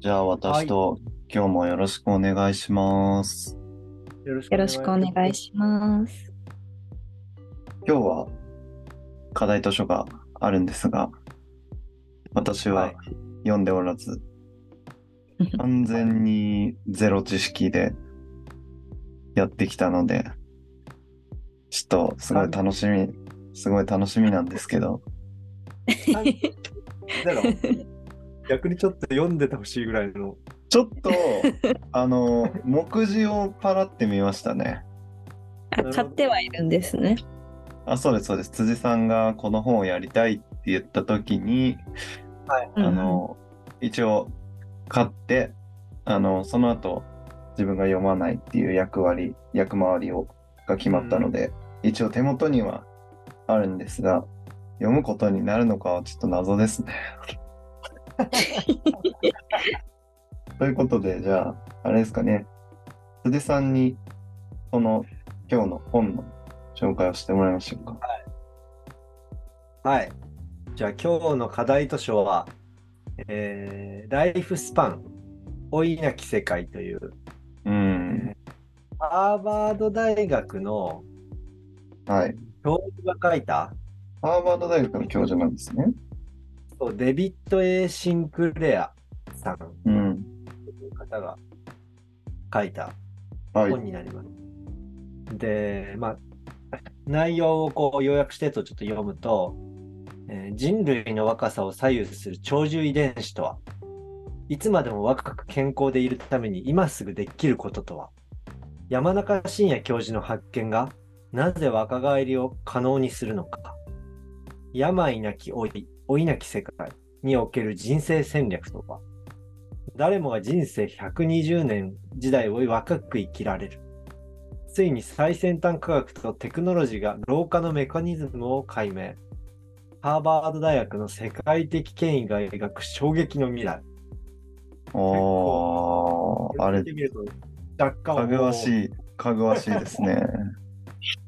じゃあ私と今日もよろしくお願いします。よろしくお願いします。今日は課題図書があるんですが、私ははい。読んでおらず、完全にゼロ知識でやってきたので、ちょっとすごい楽しみ、すごい楽しみなんですけど、ゼロ 逆にちょっと読んでてほしいぐらいの。ちょっと、あの、目次をパラってみましたね。あ買ってはいるんですね。あ、そうです、そうです。辻さんがこの本をやりたいって言った時に、あの、一応買って、あの、その後、自分が読まないっていう役割、役回りをが決まったので、一応手元にはあるんですが、読むことになるのかはちょっと謎ですね。ということで、じゃあ、あれですかね。辻さんに、その、今日の本の紹介をしてもらいましょうか。はい。じゃあ今日の課題図書は、えーライフスパン、老いなき世界という、うん。ハーバード大学のはい。教授が書いた、ハーバード大学の教授なんですね。そうデビッド・エー・シンクレアさんとうん。いう方が書いたはい。本になります。で、まあ、内容をこう要約してとちょっと読むと、えー人類の若さを左右する長寿遺伝子とはいつまでも若く健康でいるために今すぐできることとは山中伸也教授の発見がなぜ若返りを可能にするのか病なき老い老いなき世界における人生戦略とは誰もが人生120年時代を若く生きられる。ついに最先端科学とテクノロジーが老化のメカニズムを解明。ハーバード大学の世界的権威が描く衝撃の未来。おー、あれかぐわしい、かぐわしいですね。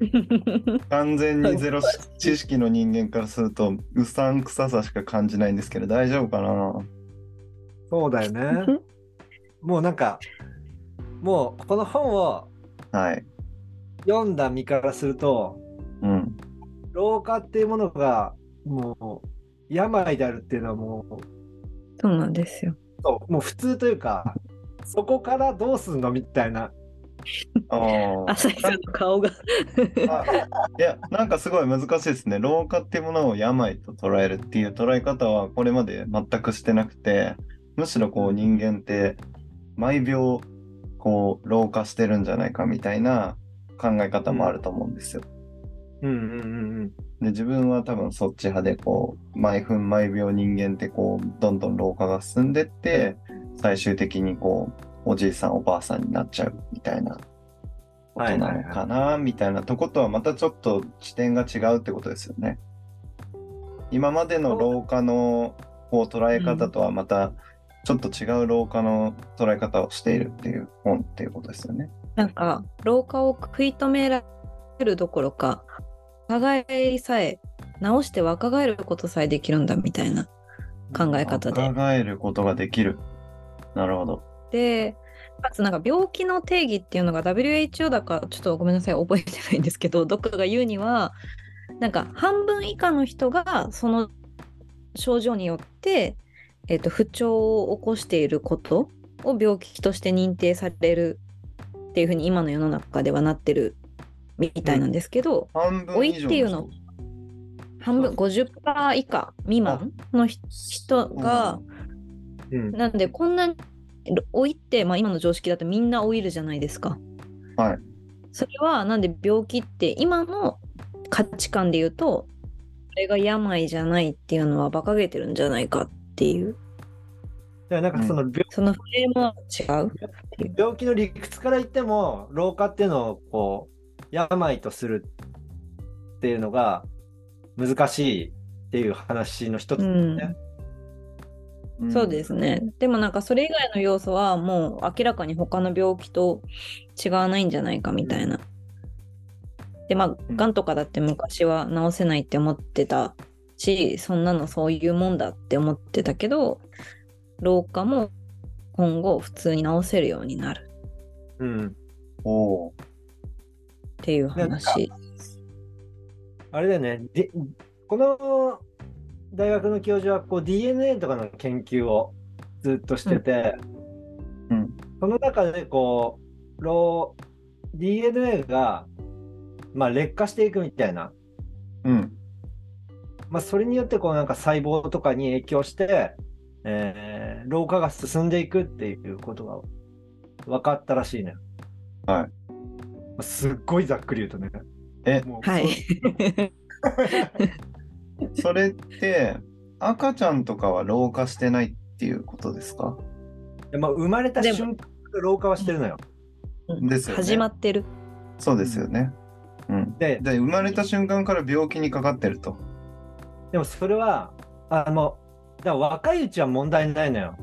完全にゼロ知識の人間からすると、うさんくささしか感じないんですけど、大丈夫かな？そうだよね。もうなんか、もうこの本をはい。読んだ身からすると、うん。老化っていうものがもう病であるっていうのはもうそうなんですよ。そうもう普通というか、そこからどうすんのみたいな。あー 朝日さんの顔が。あいや、なんかすごい難しいですね。老化っていうものを病と捉えるっていう捉え方はこれまで全くしてなくて、むしろこう人間って毎秒こう老化してるんじゃないかみたいな考え方もあると思うんですよ。うんうんうんで、自分は多分そっち派でこう、毎分毎秒人間ってこう、どんどん老化が進んでって、最終的にこう、おじいさんおばあさんになっちゃうみたいなことなのかな、みたいなとことはまたちょっと視点が違うってことですよね。今までの老化のこう捉え方とはまたちょっと違う老化の捉え方をしているっていう本っていうことですよね。なんか、老化を食い止められるどころか、若返りさえ、直して若返ることさえできるんだみたいな考え方で。考えることができる。なるほど。で、かつなんか病気の定義っていうのが WHO だかちょっとごめんなさい覚えてないんですけどどっかが言うにはなんか半分以下の人がその症状によって、えっと不調を起こしていることを病気として認定されるっていうふうに今の世の中ではなってるみたいなんですけど、半分老いっていうの半分50%以下未満のひ人が、うん。なんでこんなに老いって、まあ、今の常識だとみんな老いるじゃないですか。はい。それはなんで病気って今の価値観で言うとそれが病じゃないっていうのは馬鹿げてるんじゃないかっていうだからなんかその病,、そのフレームは違う。病気の理屈から言っても、老化っていうのをこう、病とするっていうのが難しいっていう話の一つですね。そうですね。でもなんかそれ以外の要素はもう明らかに他の病気と違わないんじゃないかみたいな。でまあうんがんとかだって昔は治せないって思ってたしそんなのそういうもんだって思ってたけど老化も今後普通に治せるようになるうん。おお。っていう話。あれだよね。でこの大学の教授はこう DNA とかの研究をずっとしてて、うん。その中でこう、ロー DNA が、まあ、劣化していくみたいな、うん。まあ、それによってこうなんか細胞とかに影響して、えー老化が進んでいくっていうことが分かったらしいね。はいまあ。すっごいざっくり言うとね。え？もうはい。それって、赤ちゃんとかは老化してないっていうことですか？でまあ、生まれた瞬間から老化はしてるのよ。ですよね始まってる。そうですよね。うん。で、で、生まれた瞬間から病気にかかってると。でもそれは、あの、だ若いうちは問題ないのよ。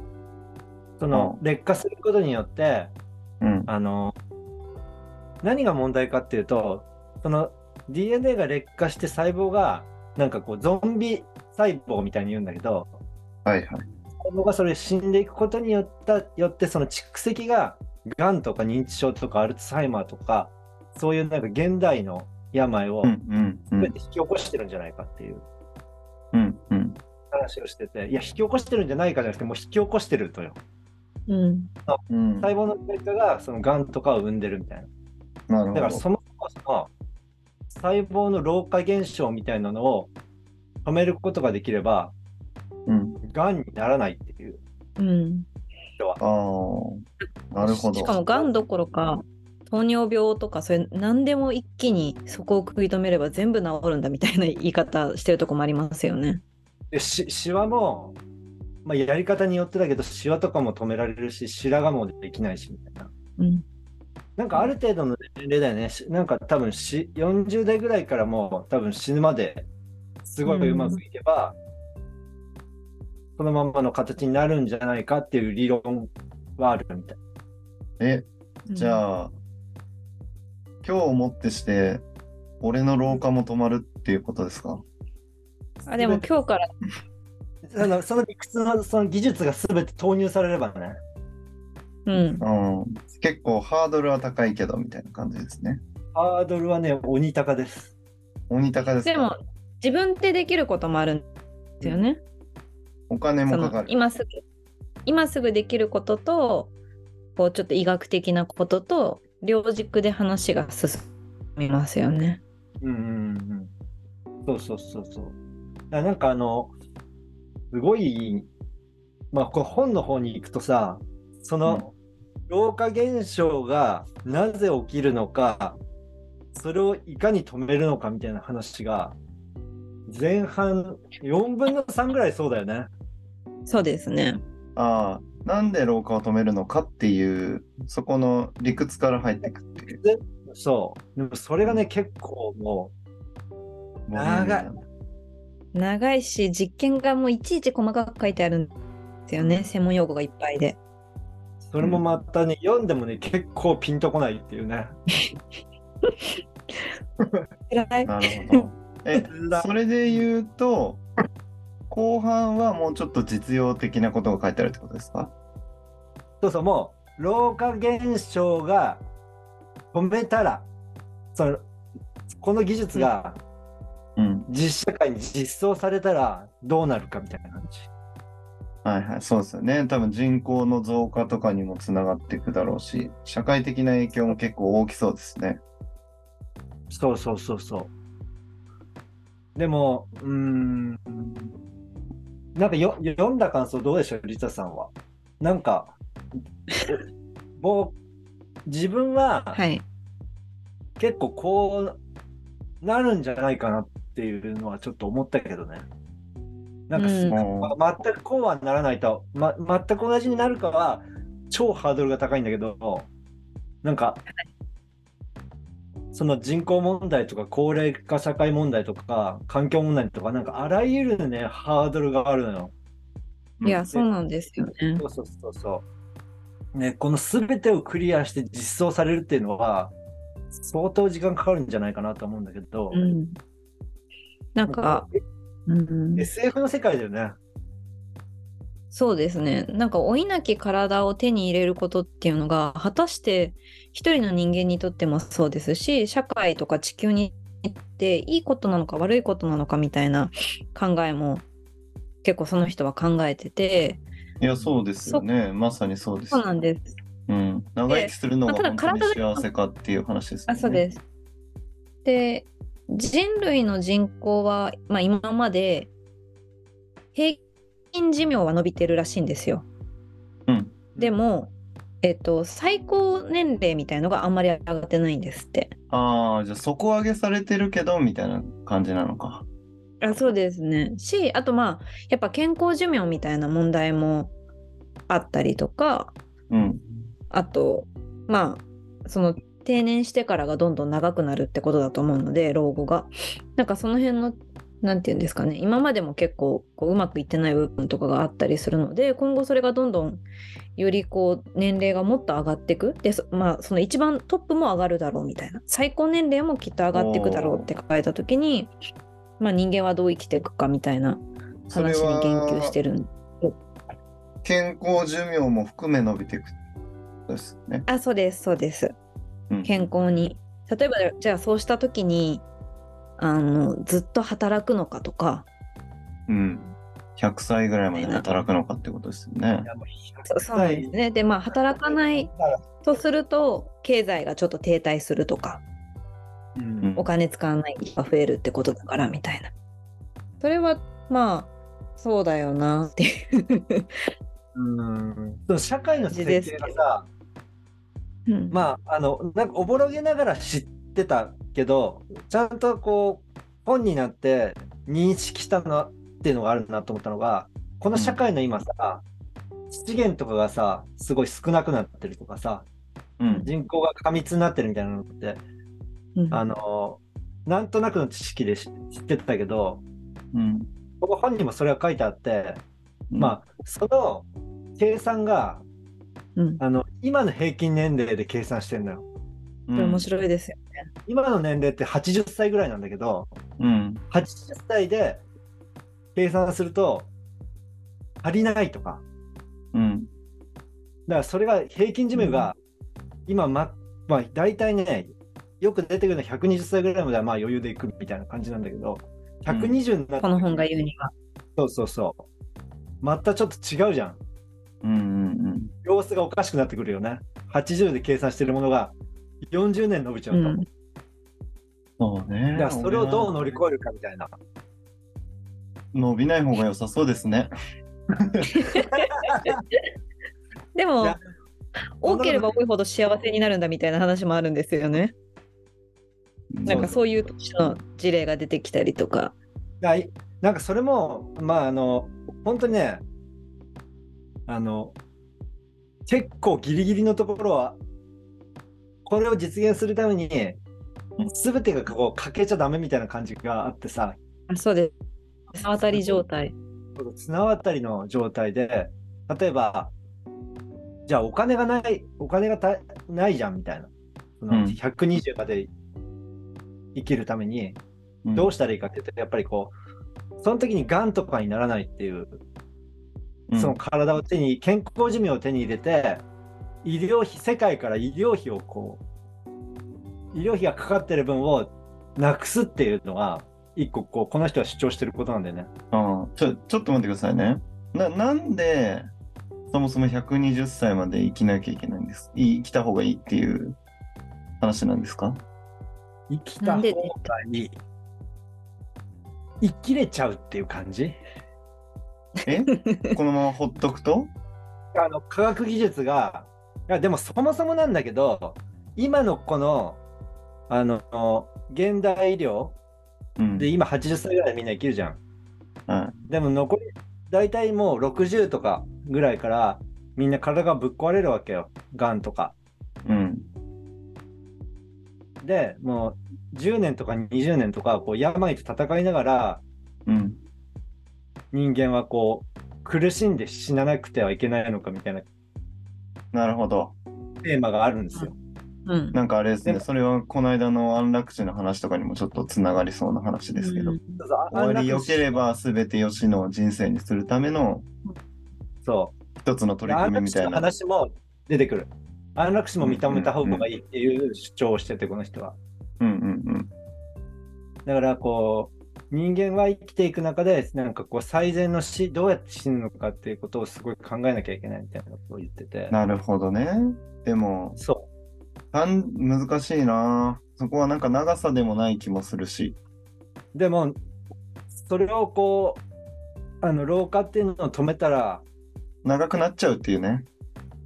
その、劣化することによって、うん。あの、何が問題かっていうと、その DNA が劣化して細胞が、なんかこう、ゾンビ細胞みたいに言うんだけど、はいはい。細胞がそれ死んでいくことによったよって、その蓄積が、がんとか認知症とかアルツハイマーとか、そういうなんか現代の病を全て引き起こしてるんじゃないかっていううんうん。話をしてて、いや、引き起こしてるんじゃないかじゃなくて、もう引き起こしてるとよ。うん。うん。細胞の劣化がそのがんとかを生んでるみたいな。なるほど。だからそもそもその細胞の老化現象みたいなのを止めることができれば、うん。がんにならないっていううん。人は。ああ、なるほど。しかも、がんどころか、糖尿病とか、それ何でも一気にそこを食い止めれば全部治るんだみたいな言い方してるとこもありますよね。でしシワも、まあ、やり方によってだけど、シワとかも止められるし、白髪もできないしみたいな。うん。なんかある程度の年齢だよね。しなんか多分し40代ぐらいからもう多分死ぬまですごいうまくいけば、このままの形になるんじゃないかっていう理論はあるみたい。え、じゃあ、今日をもってして、俺の老化も止まるっていうことですか？あでも今日から、あのその理屈のその技術が全て投入されればね。うん。うん。結構ハードルは高いけど、みたいな感じですね。ハードルはね、鬼高です。鬼高ですか？でも、自分でできることもあるんですよね。お金もかかる。今すぐ、今すぐできることと、こうちょっと医学的なことと、両軸で話が進みますよね。うんうんうん。そうそうそうそう。なんかあの、すごい、まあ、これ本の方に行くとさ、その、老化現象がなぜ起きるのか、それをいかに止めるのかみたいな話が、前半4分の3ぐらいそうだよね。そうですね。ああ、なんで老化を止めるのかっていう、そこの理屈から入ってくっていう。そう。でもそれがね、結構もう、長い。長いし、実験がもういちいち細かく書いてあるんですよね。専門用語がいっぱいで。それもまたね、読んでもね、結構ピンとこないっていうね。なるほど。え、それで言うと、後半はもうちょっと実用的なことが書いてあるってことですか？そうそう、もう、老化現象が止めたら、その、この技術がうん。実社会に実装されたらどうなるかみたいな感じ。はいはい、そうですよね。多分人口の増加とかにもつながっていくだろうし、社会的な影響も結構大きそうですね。そうそうそうそう。でも、うーん、なんかよ読んだ感想どうでしょう、リタさんは。なんか、もう、自分ははい。結構こうなるんじゃないかなっていうのはちょっと思ったけどね。なんかす、うんまあ全くこうはならないと、ま、全く同じになるかは超ハードルが高いんだけど、なんか、その人口問題とか高齢化社会問題とか環境問題とかなんかあらゆるねハードルがあるのよ。いや、そうなんですよね。そうそうそうそう。ね、この全てをクリアして実装されるっていうのは相当時間かかるんじゃないかなと思うんだけど、うん。なんか、うん、SF の世界だよね。そうですね。なんか老いなき体を手に入れることっていうのが果たして一人の人間にとってもそうですし社会とか地球にとっていいことなのか悪いことなのかみたいな考えも結構その人は考えてていや、そうですよね。まさにそうです。そうなんです。うん。長生きするのが本当に幸せかっていう話ですよね。あそうです。で人類の人口は、まあ、今まで平均寿命は伸びてるらしいんですよ。うん。でも、えっと、最高年齢みたいのがあんまり上がってないんですって。ああ、じゃあ底上げされてるけど、みたいな感じなのか。あそうですね。し、あとまあ、やっぱ健康寿命みたいな問題もあったりとか、うん。あと、まあ、その定年してからがどんどん長くなるってことだと思うので、老後が。なんかその辺の、なんていうんですかね、今までも結構こううまくいってない部分とかがあったりするので、今後それがどんどんよりこう年齢がもっと上がっていく。で、そまあ、その一番トップも上がるだろうみたいな。最高年齢もきっと上がっていくだろうって書かれたときに、まあ人間はどう生きていくかみたいな話に言及しはてるん健康寿命も含め伸びていくですね。あ、そうです、そうです。うん。健康に。例えば、じゃあそうした時に、あの、ずっと働くのかとか、うん。100歳ぐらいまで働くのかってことですよねそそうなんですね。で、まあ、働かないとすると、経済がちょっと停滞するとか、うんお金使わない人が増えるってことだから、みたいな。それは、まあ、そうだよなっていう。うん社会の設計がさ、うんまあ、あの、なんかおぼろげながら知ってたけど、ちゃんとこう、本になって認識したのっていうのがあるなと思ったのが、この社会の今さ、資源とかがさ、すごい少なくなってるとかさ、うん。人口が過密になってるみたいなのって、うんあの、なんとなくの知識で知知ってたけど、うん。ここ本にもそれは書いてあって、うんまあ、その計算が、うん、あの、今の平均年齢で計算してんのよ。面ん。白いですよ。今の年齢って80歳ぐらいなんだけど、うん。80歳で計算すると足りないとか、うん。だからそれが平均寿命が今、ま、まあ大体ね、よく出てくるのは120歳ぐらいまではまあ余裕でいくみたいな感じなんだけど、120になって、この本が言うには。そうそうそう。またちょっと違うじゃん。うん。うん。様子がおかしくなってくるよね。80で計算してるものが40年伸びちゃうと。うんそうね。それをどう乗り越えるかみたいな。伸びない方が良さそうですね。でも多ければ多いほど幸せになるんだみたいな話もあるんですよね。なんかそういう年の事例が出てきたりとか。なんかそれも、まああの、本当にね、あの、結構ギリギリのところは、これを実現するために、すべてがこう欠けちゃダメみたいな感じがあってさ、あそうです。綱渡り状態。綱渡りの状態で、例えば、じゃあお金がない、お金がたないじゃんみたいな。そのうん120まで生きるために、うんどうしたらいいかっていうと、やっぱりこう、その時にがんとかにならないっていう、うんその体を手に、健康寿命を手に入れて、医療費、世界から医療費をこう、医療費がかかってる分をなくすっていうのが、一個こう、この人は主張してることなんだよね。ああちょ、ちょっと待ってくださいね。な、なんで、そもそも120歳まで生きなきゃいけないんです？い生きた方がいいっていう話なんですか？生きた方がいい。生きれちゃうっていう感じ？え？このままほっとくと？あの科学技術が、いやでもそもそもなんだけど、今のこの、あの、現代医療うん。で今80歳ぐらいでみんな生きるじゃん。はでも残り、大体もう60とかぐらいからみんな体がぶっ壊れるわけよ。がんとか。い。うん。で、もう10年とか20年とかこう病と戦いながらうん。人間はこう苦しんで死ななくてはいけないのかみたいななるほど。テーマがあるんですよ。うん。なんかあれですね、それはこの間の安楽死の話とかにもちょっとつながりそうな話ですけど、うん終わり良ければ全て良しの人生にするためのそう。一つの取り組みみたいな。話も出てくる。安楽死も認めた方がいいっていう主張をしてて、この人は。うんうんうん。だからこう、人間は生きていく中で、なんかこう、最善の死、どうやって死ぬのかっていうことをすごい考えなきゃいけないみたいなことを言ってて。なるほどね。でも、そたん難しいな。そこはなんか長さでもない気もするし。う。でも、それをこう、あの、老化っていうのを止めたら、長くなっちゃうっていうね。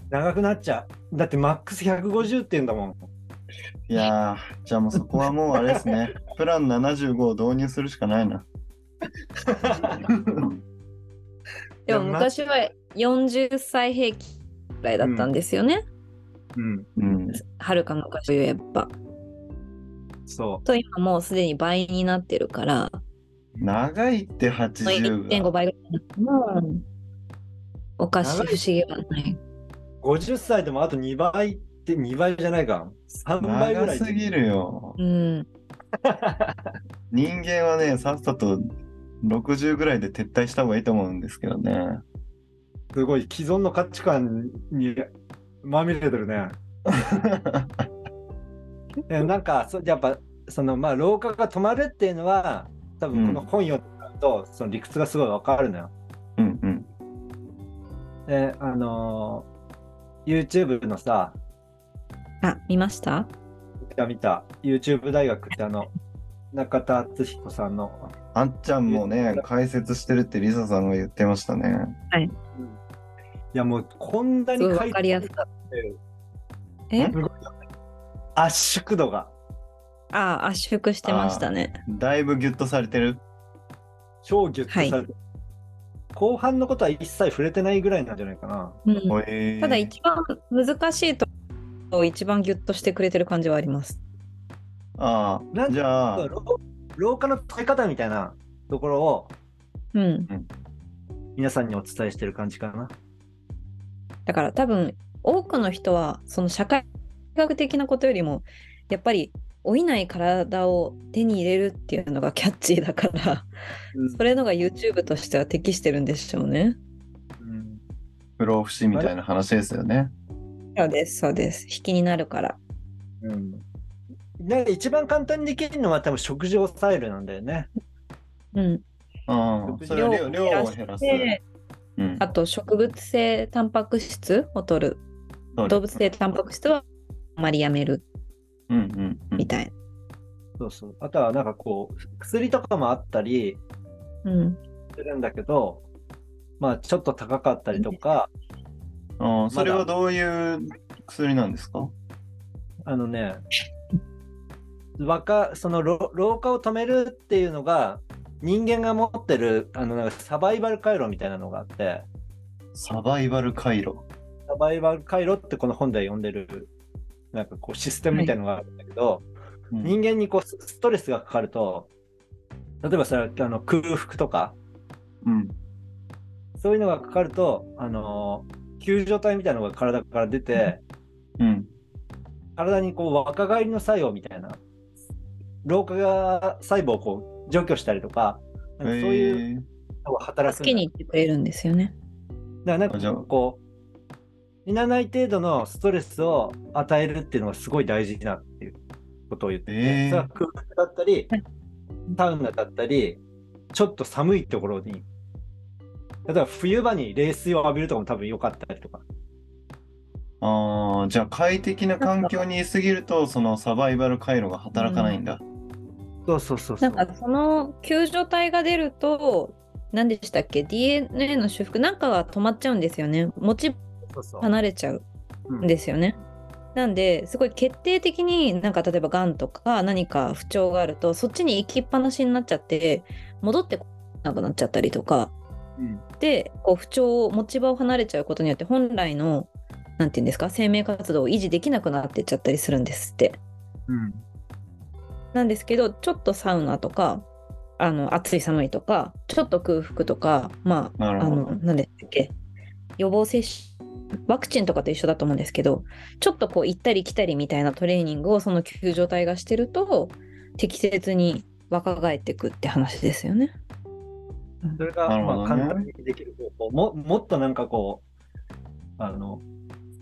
長くなっちゃう。だってマックス150って言うんだもん。いやー、じゃあもうそこはもうあれですね。プラン75を導入するしかないな。でも昔は40歳平均ぐらいだったんですよね。うん。うん。はるか昔といえば。そと今もうすでに倍になってるから、長いって80 1.5が。倍ぐらいになってもおかしい不思議はない。う。50歳でもあと2倍って2倍じゃないか。3倍ぐらい。長すぎるよ。うん。人間はね、さっさと60ぐらいで撤退した方がいいと思うんですけどね。すごい既存の価値観にまみれてるね。えなんかそやっぱそのまあ老化が止まるっていうのは多分この本読んだと、その理屈がすごいわかるのよ。うんうん。であのー YouTube のさあ、見ました？見た見た。YouTube 大学ってあの 中田敦彦さんの。あっちゃんもね、解説してるってリサさんが言ってましたね。い。やもうこんなにすごいわ書いかりやすてあってえ？圧縮度が。ああ、圧縮してましたね。だいぶギュッとされてる。超ギュッとされて、後半のことは一切触れてないぐらいなんじゃないかな。うん。ただ一番難しいとを一番ギュッとしてくれてる感じはあります。ああ、なんじゃあ、老老化の解き方みたいなところをうん。皆さんにお伝えしてる感じかな。だから多分多くの人はその社会学的なことよりもやっぱり老いない体を手に入れるっていうのがキャッチーだからそれのが YouTube としては適してるんでしょうね。うん不老不死みたいな話ですよね。そうですそうです。引きになるから。うんで一番簡単にできるのは多分食事を抑えるなんだよね。うん。ああ、それは量量を減らす。でうんあと植物性タンパク質を取る。動物性タンパク質はあまりやめるうんうんうんみたいな。そうそう。あとはなんかこう、薬とかもあったりうん。するんだけど、まあちょっと高かったりとか、ああ、それはどういう薬なんですか？あのね、若その老老化を止めるっていうのが、人間が持ってるあのなんかサバイバル回路みたいなのがあって、サバイバル回路。サバイバル回路ってこの本で読んでる、なんかこうシステムみたいなのがあるんだけど、うん。人間にこうスストレスがかかると、例えばそれあの空腹とか、うん。そういうのがかかると、あの救助体みたいなのが体から出て、うん。体にこう若返りの作用みたいな、老化が細胞をこう除去したりとか、なんかそういうのが働くんだ助けに行ってくれるんですよね。だからなんじゃあかこう、死なない程度のストレスを与えるっていうのがすごい大事だっていうことを言ってて、へーそれは空腹だったりはい、サウナだったり、ちょっと寒いところに、例えば冬場に冷水を浴びるとかも多分良かったりとか。ああ、じゃあ快適な環境にいすぎると、そのサバイバル回路が働かないんだ。そうそうそうそう。んなかその救助隊が出ると何でしたっけ？DNA の修復なんかが止まっちゃうんですよね。持ちそうそう。離れちゃううんんですよね。なんですごい決定的になんか例えばがんとか何か不調があるとそっちに行きっぱなしになっちゃって戻ってこなくなっちゃったりとか。うんでこう不調を持ち場を離れちゃうことによって本来のなんていうんですか生命活動を維持できなくなってっちゃったりするんですって。うんなんですけどちょっとサウナとかあの暑い寒いとかちょっと空腹とかまああの何でしたっけ予防接種ワクチンとかと一緒だと思うんですけどちょっとこう行ったり来たりみたいなトレーニングをその救助隊がしてると適切に若返っていくって話ですよね。それが、まあ簡単にできる方法も、もっとなんかこう、あの、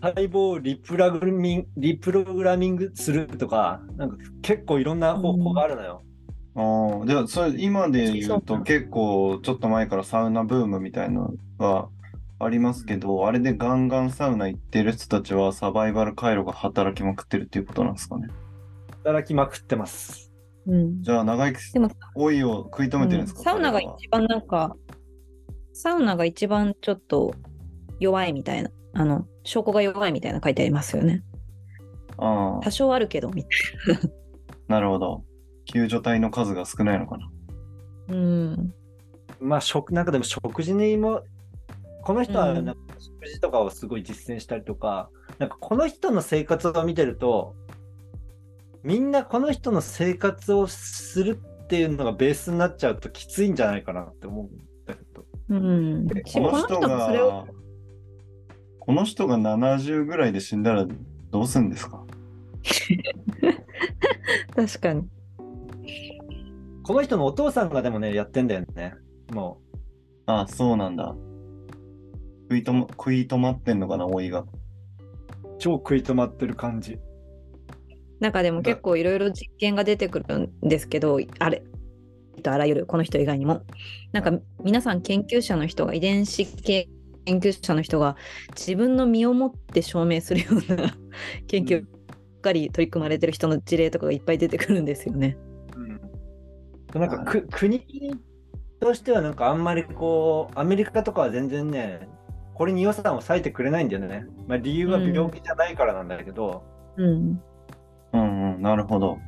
細胞をリプラグミンリプログラミングするとか、なんか結構いろんな方法があるのよ。ああ、じゃあ、それ今で言うと結構ちょっと前からサウナブームみたいなのがありますけど、あれでガンガンサウナ行ってる人たちはサバイバル回路が働きまくってるっていうことなんですかね。働きまくってます。うんじゃあ、長生きでも老いを食い止めてるんですか、サウナが一番なんか、サウナが一番ちょっと弱いみたいな、あの、証拠が弱いみたいな書いてありますよね。ああ多、少あるけど、みたいなるほど。救助隊の数が少ないのかな。な。うん。まあ、食、なんかでも食事にも、この人はうんなんか食事とかをすごい実践したりとか、なんかこの人の生活を見てると、みんなこの人の生活をするっていうのがベースになっちゃうときついんじゃないかなって思うんだけど。うん。この人が、この人が70ぐらいで死んだらどうするんですか？確かに。この人のお父さんがでもね、やってんだよね。もああ、そうなんだ。食いとも、食い止まってんのかな、老いが。う、超食い止まってる感じ。なんかでも結構いろいろ実験が出てくるんですけど、あれ、あらゆるこの人以外にも。なんか皆さん研究者の人が、遺伝子系研究者の人が自分の身をもって証明するような研究ばっかり取り組まれてる人の事例とかがいっぱい出てくるんですよね。うん、なんかく国としてはなんかあんまりこうアメリカとかは全然ねこれに予算を割いてくれないんだよね、まあ、理由は病気じゃないからなんだけど、うん。うんうん、なるほど。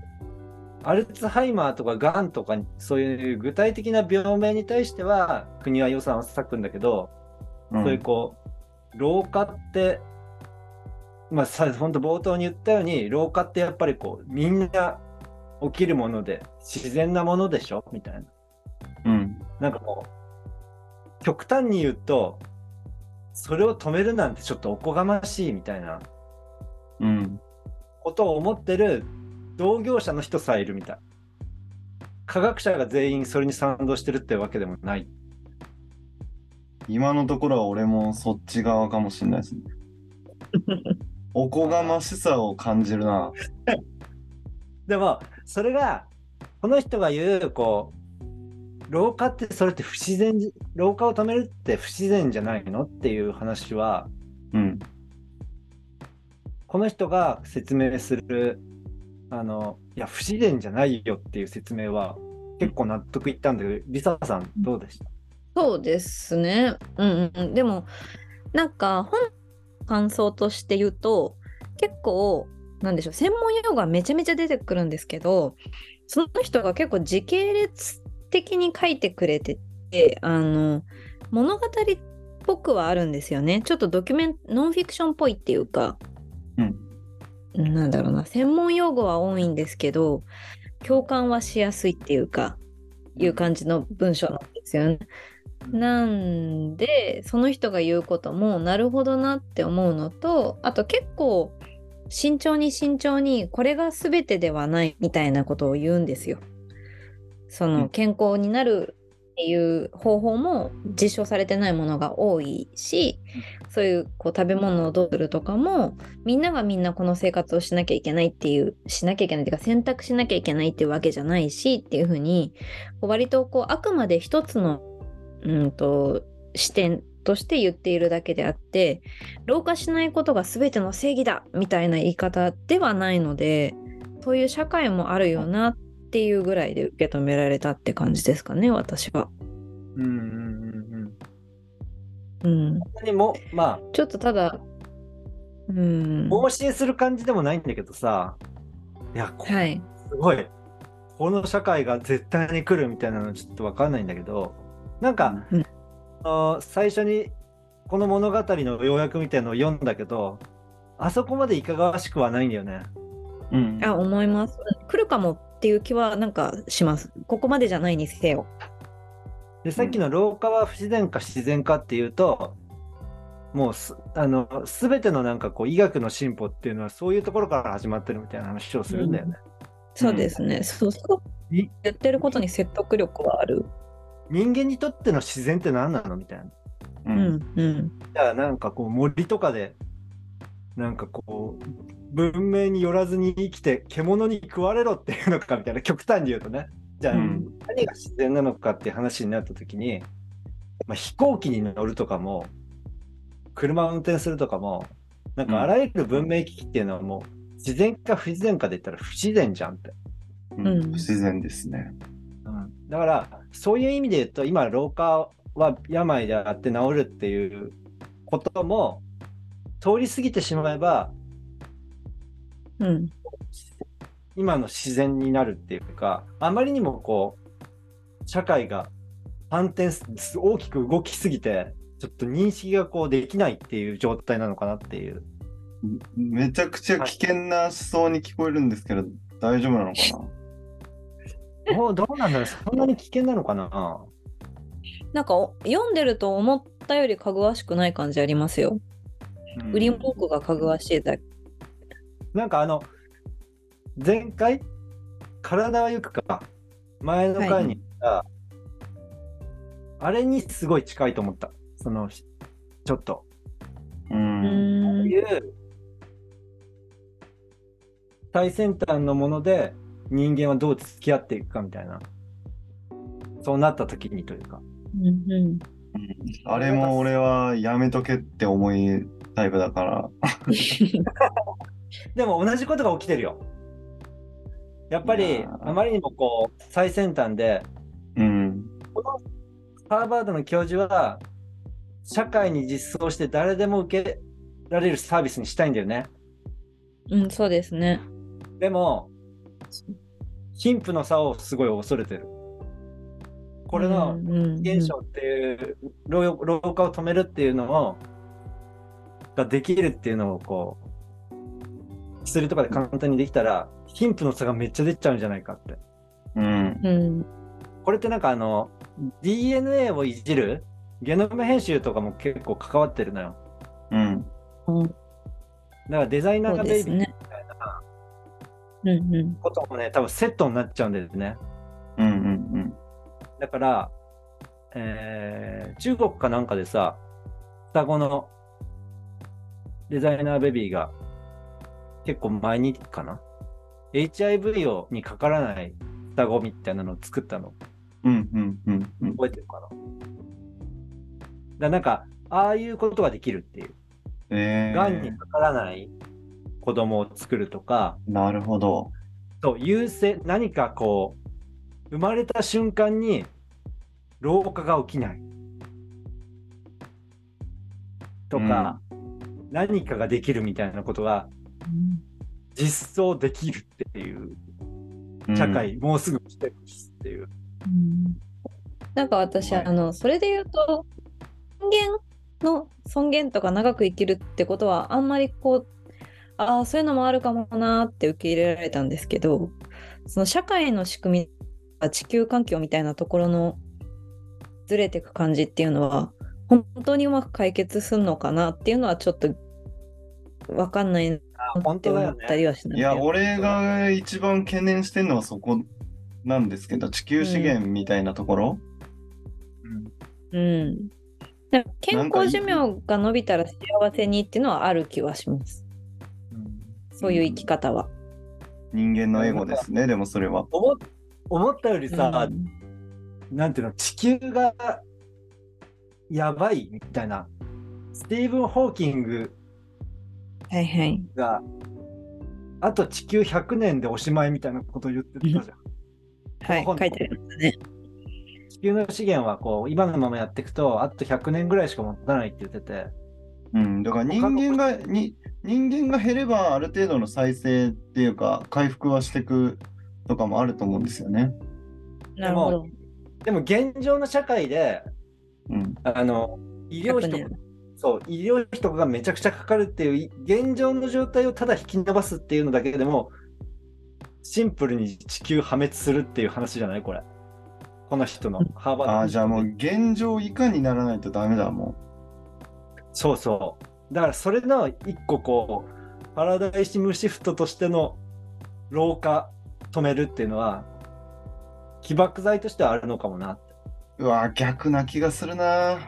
アルツハイマーとかがんとかそういう具体的な病名に対しては国は予算を割くんだけど、うんそういうこう老化ってまあさ本当冒頭に言ったように老化ってやっぱりこうみんな起きるもので自然なものでしょ？みたいな。うん。なんかもう、極端に言うと、それを止めるなんてちょっとおこがましいみたいなうん。ことを思ってる同業者の人さえいるみたい。科学者が全員それに賛同してるってわけでもない。今のところは俺もそっち側かもしれないですね。おこがましさを感じるな。でも、それが、この人が言う、こう、老化ってそれって不自然じ、老化を止めるって不自然じゃないの？っていう話は、うん。この人が説明する、あの、いや、不自然じゃないよっていう説明は、結構納得いったんだけど、リサさん、どうでした？そうですね。うんうん。でも、なんか本感想として言うと、結構、なんでしょう、専門用語がめちゃめちゃ出てくるんですけど、その人が結構時系列的に書いてくれてて、あの、物語っぽくはあるんですよね。ちょっとドキュメントノンフィクションっぽいっていうか、うん。なんだろうな、専門用語は多いんですけど、共感はしやすいっていうか、いう感じの文章なんですよね。なんで、その人が言うことも、なるほどなって思うのと、あと結構、慎重に慎重に、これが全てではないみたいなことを言うんですよ。そうんの、健康になるっていう方法も実証されてないものが多いし、そういうこう食べ物をどうするとかも、みんながみんなこの生活をしなきゃいけないっていう、しなきゃいけないっていうか選択しなきゃいけないっていうわけじゃないしっていうふうに、こう割とこうあくまで一つの、うんと、視点として言っているだけであって、老化しないことが全ての正義だみたいな言い方ではないので、そういう社会もあるよなっていうぐらいで受け止められたって感じですかね、私は。うんうんうんうん。うん。本当にも、まちょっとただ、うんあ、。盲信する感じでもないんだけどさ、いや、こはい。すごい、この社会が絶対に来るみたいなのちょっとわかんないんだけど、なんか、うんあの最初にこの物語の要約みたいのを読んだけど、あそこまでいかがわしくはないんだよね。うん。あ、思います。来るかもっていう気はなんかします。ここまでじゃないにせよ。で、さっきの老化は不自然か自然かっていうと、もうす、あの、すべてのなんかこう医学の進歩っていうのはそういうところから始まってるみたいな話をするんだよね。そうですね。そうそう。い言ってることに説得力はある。人間にとっての自然って何なのみたいな。う。うんんうんじゃあなんかこう森とかでなんかこう文明によらずに生きて獣に食われろっていうのかみたいな極端に言うとね。じゃあ、うん。何が自然なのかっていう話になった時に、まあ、飛行機に乗るとかも車を運転するとかもなんかあらゆる文明機器っていうのはもう自然か不自然かで言ったら不自然じゃんって。うん。うん。不自然ですね。うん、だからそういう意味で言うと今老化は病であって治るっていうことも通り過ぎてしまえばうん。今の自然になるっていうかあまりにもこう社会が反転す大きく動きすぎてちょっと認識がこうできないっていう状態なのかなっていう。めちゃくちゃ危険な思想に聞こえるんですけど、大丈夫なのかもうどうなんだろう？そんなに危険なのかな？なんかお読んでると思ったよりかぐわしくない感じありますよ。うん。売り文句がかぐわしいだけ。なんかあの前回？体はゆくか？前の回に言った、あれにすごい近いと思った。そのちょっと。なう。うんんいう最先端のもので人間はどう付き合っていくかみたいな。そうなった時にというか。うんうん。あれも俺はやめとけって思いタイプだから。でも同じことが起きてるよやっぱいりあまりにもこう最先端でうん。このハーバードの教授は社会に実装して誰でも受けられるサービスにしたいんだよね。うん、そうですね。でも貧富の差をすごい恐れてる。これの現象っていう老老化を止めるっていうのをができるっていうのをこう薬とかで簡単にできたら貧富の差がめっちゃ出ちゃうんじゃないかって。うん。うんこれってなんかあの DNA をいじるゲノム編集とかも結構関わってるのよ。うん。うん、だからデザイナーそうベイビーみ。たいなこともね、多分セットになっちゃうんだよね。うん。うん。だから、えー中国かなんかでさ、双子のデザイナーベビーが結構前にかな ?HIV をにかからない双子みたいなのを作ったのうん。うん。うん。うん。覚えてるかな？だなんか、ああいうことができるっていう。えがんにー、かからない子供を作るとか、なるほど。そう優勢何かこう生まれた瞬間に老化が起きないとか、何かができるみたいなことが実装できるっていううん社。会、もうすぐ来てるっていう。うんなんか私、はいあのそれで言うと人間の尊厳とか長く生きるってことはあんまりこうああそういうのもあるかもなーって受け入れられたんですけどその社会の仕組み地球環境みたいなところのずれていく感じっていうのは本当にうまく解決するのかなっていうのはちょっとわかんない本当だよね。思ったりはしないいや、俺が一番懸念してるのはそこなんですけど、地球資源みたいなところ？うん。でも健康寿命が伸びたら幸せにっていうのはある気はします。そういう生き方は。人間のエゴですね、でもそれは。思思ったよりさ、うんなんていうの地球がやばいみたいなスティーブン・ホーキングはいはい。があと地球100年でおしまいみたいなことを言ってたじゃん。はい、本書いてありますね。地球の資源はこう今のままやっていくとあと100年ぐらいしか持たないって言っててうん、だから人間が、に人間が減ればある程度の再生っていうか、回復はしていくとかもあると思うんですよね。なるほど。でも現状の社会でうん。あの医療費と100か年そう医療費とかがめちゃくちゃかかるっていうい現状の状態をただ引き伸ばすっていうのだけでもシンプルに地球破滅するっていう話じゃない？これこの人のハーバードのああ、じゃあもう現状以下にならないとダメだ、もそうそう。だからそれの一個こう、パラダイシムシフトとしての老化止めるっていうのは、起爆剤としてはあるのかもなって。うわ、逆な気がするな。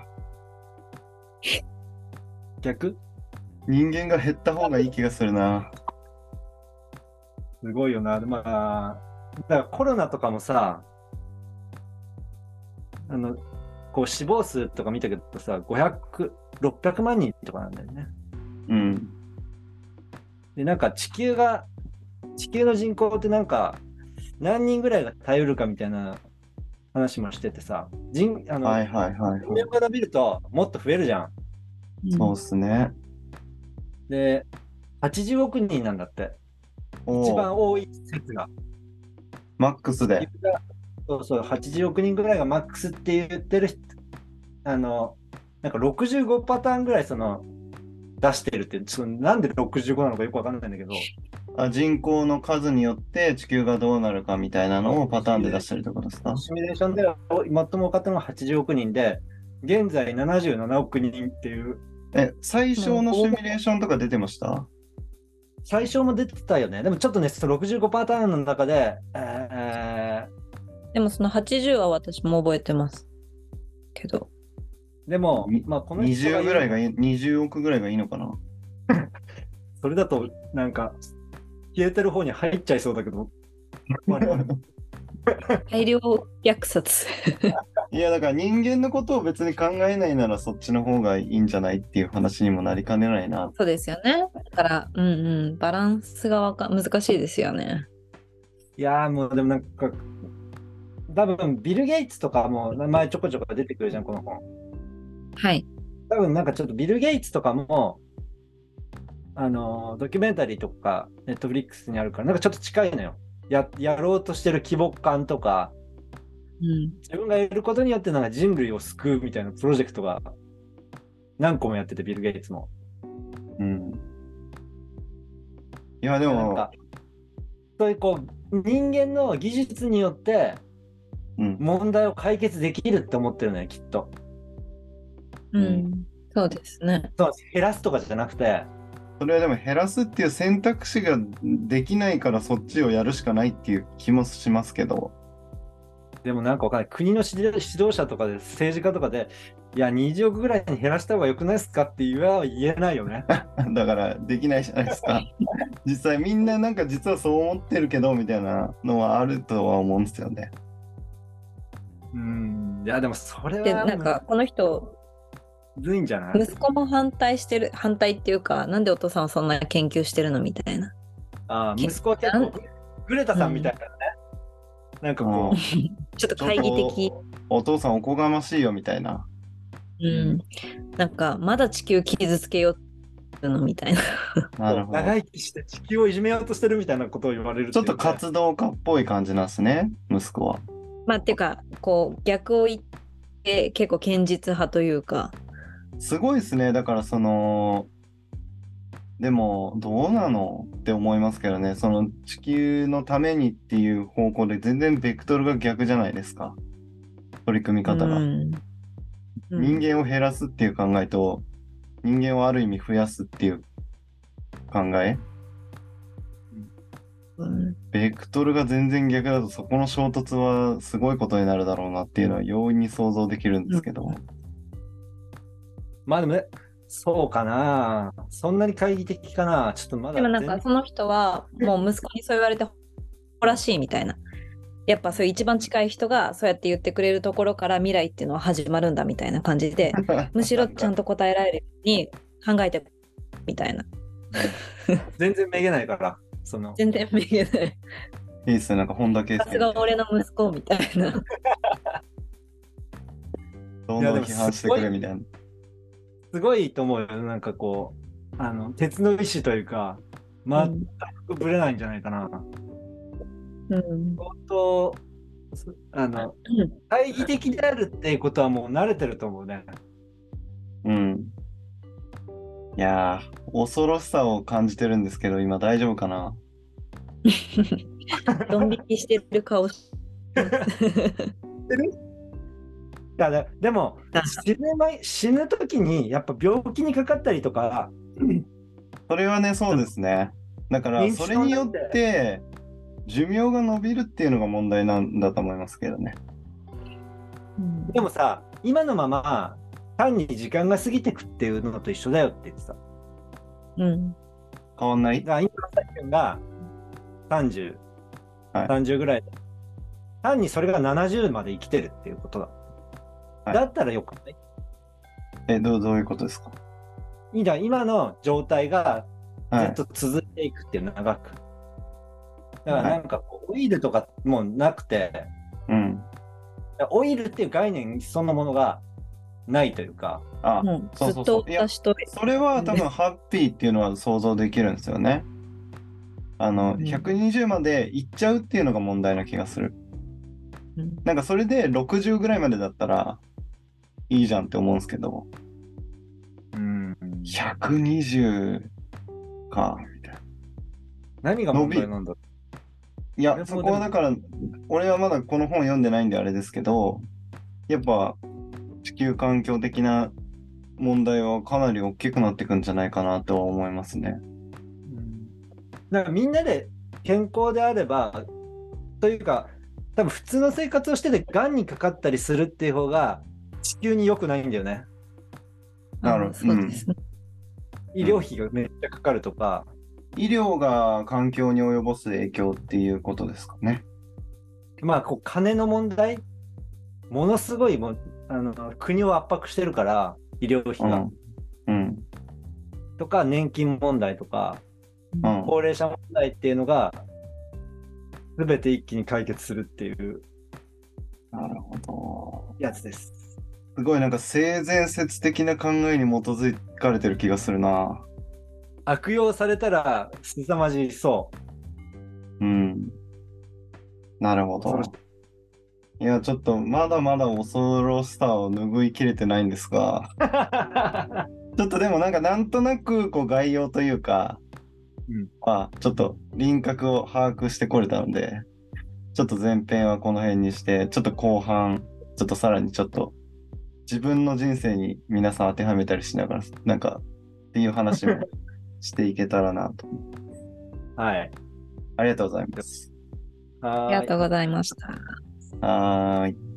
逆？人間が減った方がいい気がするな。すごいよな。まあ、だからコロナとかもさ、あの、こう死亡数とか見たけどさ、500、600万人とかなんだよね。うん。で、なんか地球が、地球の人口ってなんか、何人ぐらいが耐えうるかみたいな話もしててさ、人、あの、はいはいはい、寿命が伸びるともっと増えるじゃん。そうっすね。で、80億人なんだって。一番多い説が。マックスで。そうそう、80億人ぐらいがマックスって言ってる人、あの、なんか65パターンぐらいその、出してるって、ちょっとなんで65なのかよくわかんないんだけど、あ人口の数によって地球がどうなるかみたいなのをパターンで出してるってことですか？シミュレーションでは最も多かったのが80億人で、現在77億人っていう、え、最小のシミュレーションとか出てました？最初も出てたよね。でもちょっとね、その65パターンの中で、えでもその80は私も覚えてます。けど。ーでもみ、まあこの人が20言うぐらいがいい、20億ぐらいがいいのかな？それだと、なんか、消えてる方に入っちゃいそうだけど、我 々大量虐殺。いや、だから人間のことを別に考えないならそっちの方がいいんじゃないっていう話にもなりかねないな。そうですよね。だから、うんうん、バランスがわか難しいですよね。いやーもうでもなんか、多分ビル・ゲイツとかも名前ちょこちょこ出てくるじゃん、この本。はい。多分なんかちょっとビル・ゲイツとかも、あのードキュメンタリーとか、ネットフリックスにあるから、なんかちょっと近いのよ。ややろうとしてる規模感とか、うん。自分がやることによってなんか人類を救うみたいなプロジェクトが何個もやってて、ビル・ゲイツも。うん。いや、でも、なんか、そういうこう、人間の技術によってうん。問題を解決できるって思ってるのよ、きっと。うん。そうですね。そう減らすとかじゃなくて、それはでも減らすっていう選択肢ができないからそっちをやるしかないっていう気もしますけど。でもなんかわかんない。国の指導者とかで、政治家とかで、いや、20億ぐらいに減らした方が良くないですかって言わ言えないよね。だからできないじゃないですか。実際みんななんか実はそう思ってるけどみたいなのはあるとは思うんですよね。うん。いや、でもそれは、で、なんか、この人、むずいんじゃない？息子も反対してる、反対っていうか、なんでお父さんはそんな研究してるのみたいな。あー息子は結構、グレタさんみたいなね。なんかこう、ちょっと懐疑的。お父さんおこがましいよみたいな。うん。なんか、まだ地球傷つけようってのみたいな。なるほど。長生きして地球をいじめようとしてるみたいなことを言われるちょっとか活動家っぽい感じなんですね、息子は。まあ、っていうか、こう、逆を言って、結構堅実派というか、すごいですね。だからその、でもどうなの？って思いますけどね。その地球のためにっていう方向で全然ベクトルが逆じゃないですか。取り組み方が。うん人間を減らすっていう考えと、人間をある意味増やすっていう考え。うんベクトルが全然逆だとそこの衝突はすごいことになるだろうなっていうのは容易に想像できるんですけど。まあでもね、そうかな。そんなに懐疑的かな。ちょっとまだでもなんかその人はもう息子にそう言われてほらしいみたいな。やっぱそういう一番近い人がそうやって言ってくれるところから未来っていうのは始まるんだみたいな感じで、むしろちゃんと答えられるように考えてみたいな。全然めげないから。その全然めげない。いいっすね、なんか本田圭さすが俺の息子みたいな。どんどん批判してくれみたいな。すごいと思うよ。なんかこう、あの、鉄の意志というか、全くぶれないんじゃないかな。うん相当、すあの、懐疑的であるっていうことはもう慣れてると思うね。うん。いやー、恐ろしさを感じてるんですけど、今大丈夫かな？ドン引きしてる顔しいやででも死ぬ前死ぬ時にやっぱ病気にかかったりとか、それはね、そうですね。だから、それによって、寿命が伸びるっていうのが問題なんだと思いますけどね。うんでもさ、今のまま単に時間が過ぎてくっていうのと一緒だよって言ってた。うん。変わんない？だから今のさき君が30、はい30ぐらいで、単にそれが70まで生きてるっていうことだ。はいだったらよくない？え、どうどういうことですか？いいじゃん、今の状態がはい。ずっと続いていくっていう長く。だからなんかこう、オイルとかもうなくて、うん。オイルっていう概念そのものがないというか、あ、もうそうずっとそうそういや私と。それは多分ハッピーっていうのは想像できるんですよね。あの、うん120まで行っちゃうっていうのが問題な気がする。うんなんかそれで60ぐらいまでだったらいいじゃんって思うんですけど、うん、120か、みたいな。何が問題なんだろいや、そこはだから、俺はまだこの本読んでないんであれですけど、やっぱ地球環境的な問題はかなり大きくなっていくんじゃないかなとは思いますね。う。だからみんなで健康であれば、というか、多分普通の生活をしてて、がんにかかったりするっていう方が地球に良くないんだよね。なるあそうですね。医療費がめっちゃかかるとか、医療が環境に及ぼす影響っていうことですかね。まあこう金の問題、ものすごいもうあの国を圧迫してるから、医療費が、うん。うん。とか年金問題とか、うん。高齢者問題っていうのが、すべて一気に解決するっていうなるほど。やつです。すごいなんか性善説的な考えに基づかれてる気がするな。悪用されたら凄まじそうん。なるほど。いや、ちょっとまだまだ恐ろしさを拭いきれてないんですが、う。ちょっとでもなんかなんとなくこう概要というか、うんまあちょっと輪郭を把握してこれたので、ちょっと前編はこの辺にして、ちょっと後半、ちょっとさらにちょっと自分の人生に皆さん当てはめたりしながら、なんかっていう話も していけたらなと。はい。ありがとうございます。あありがとうございました。はーい。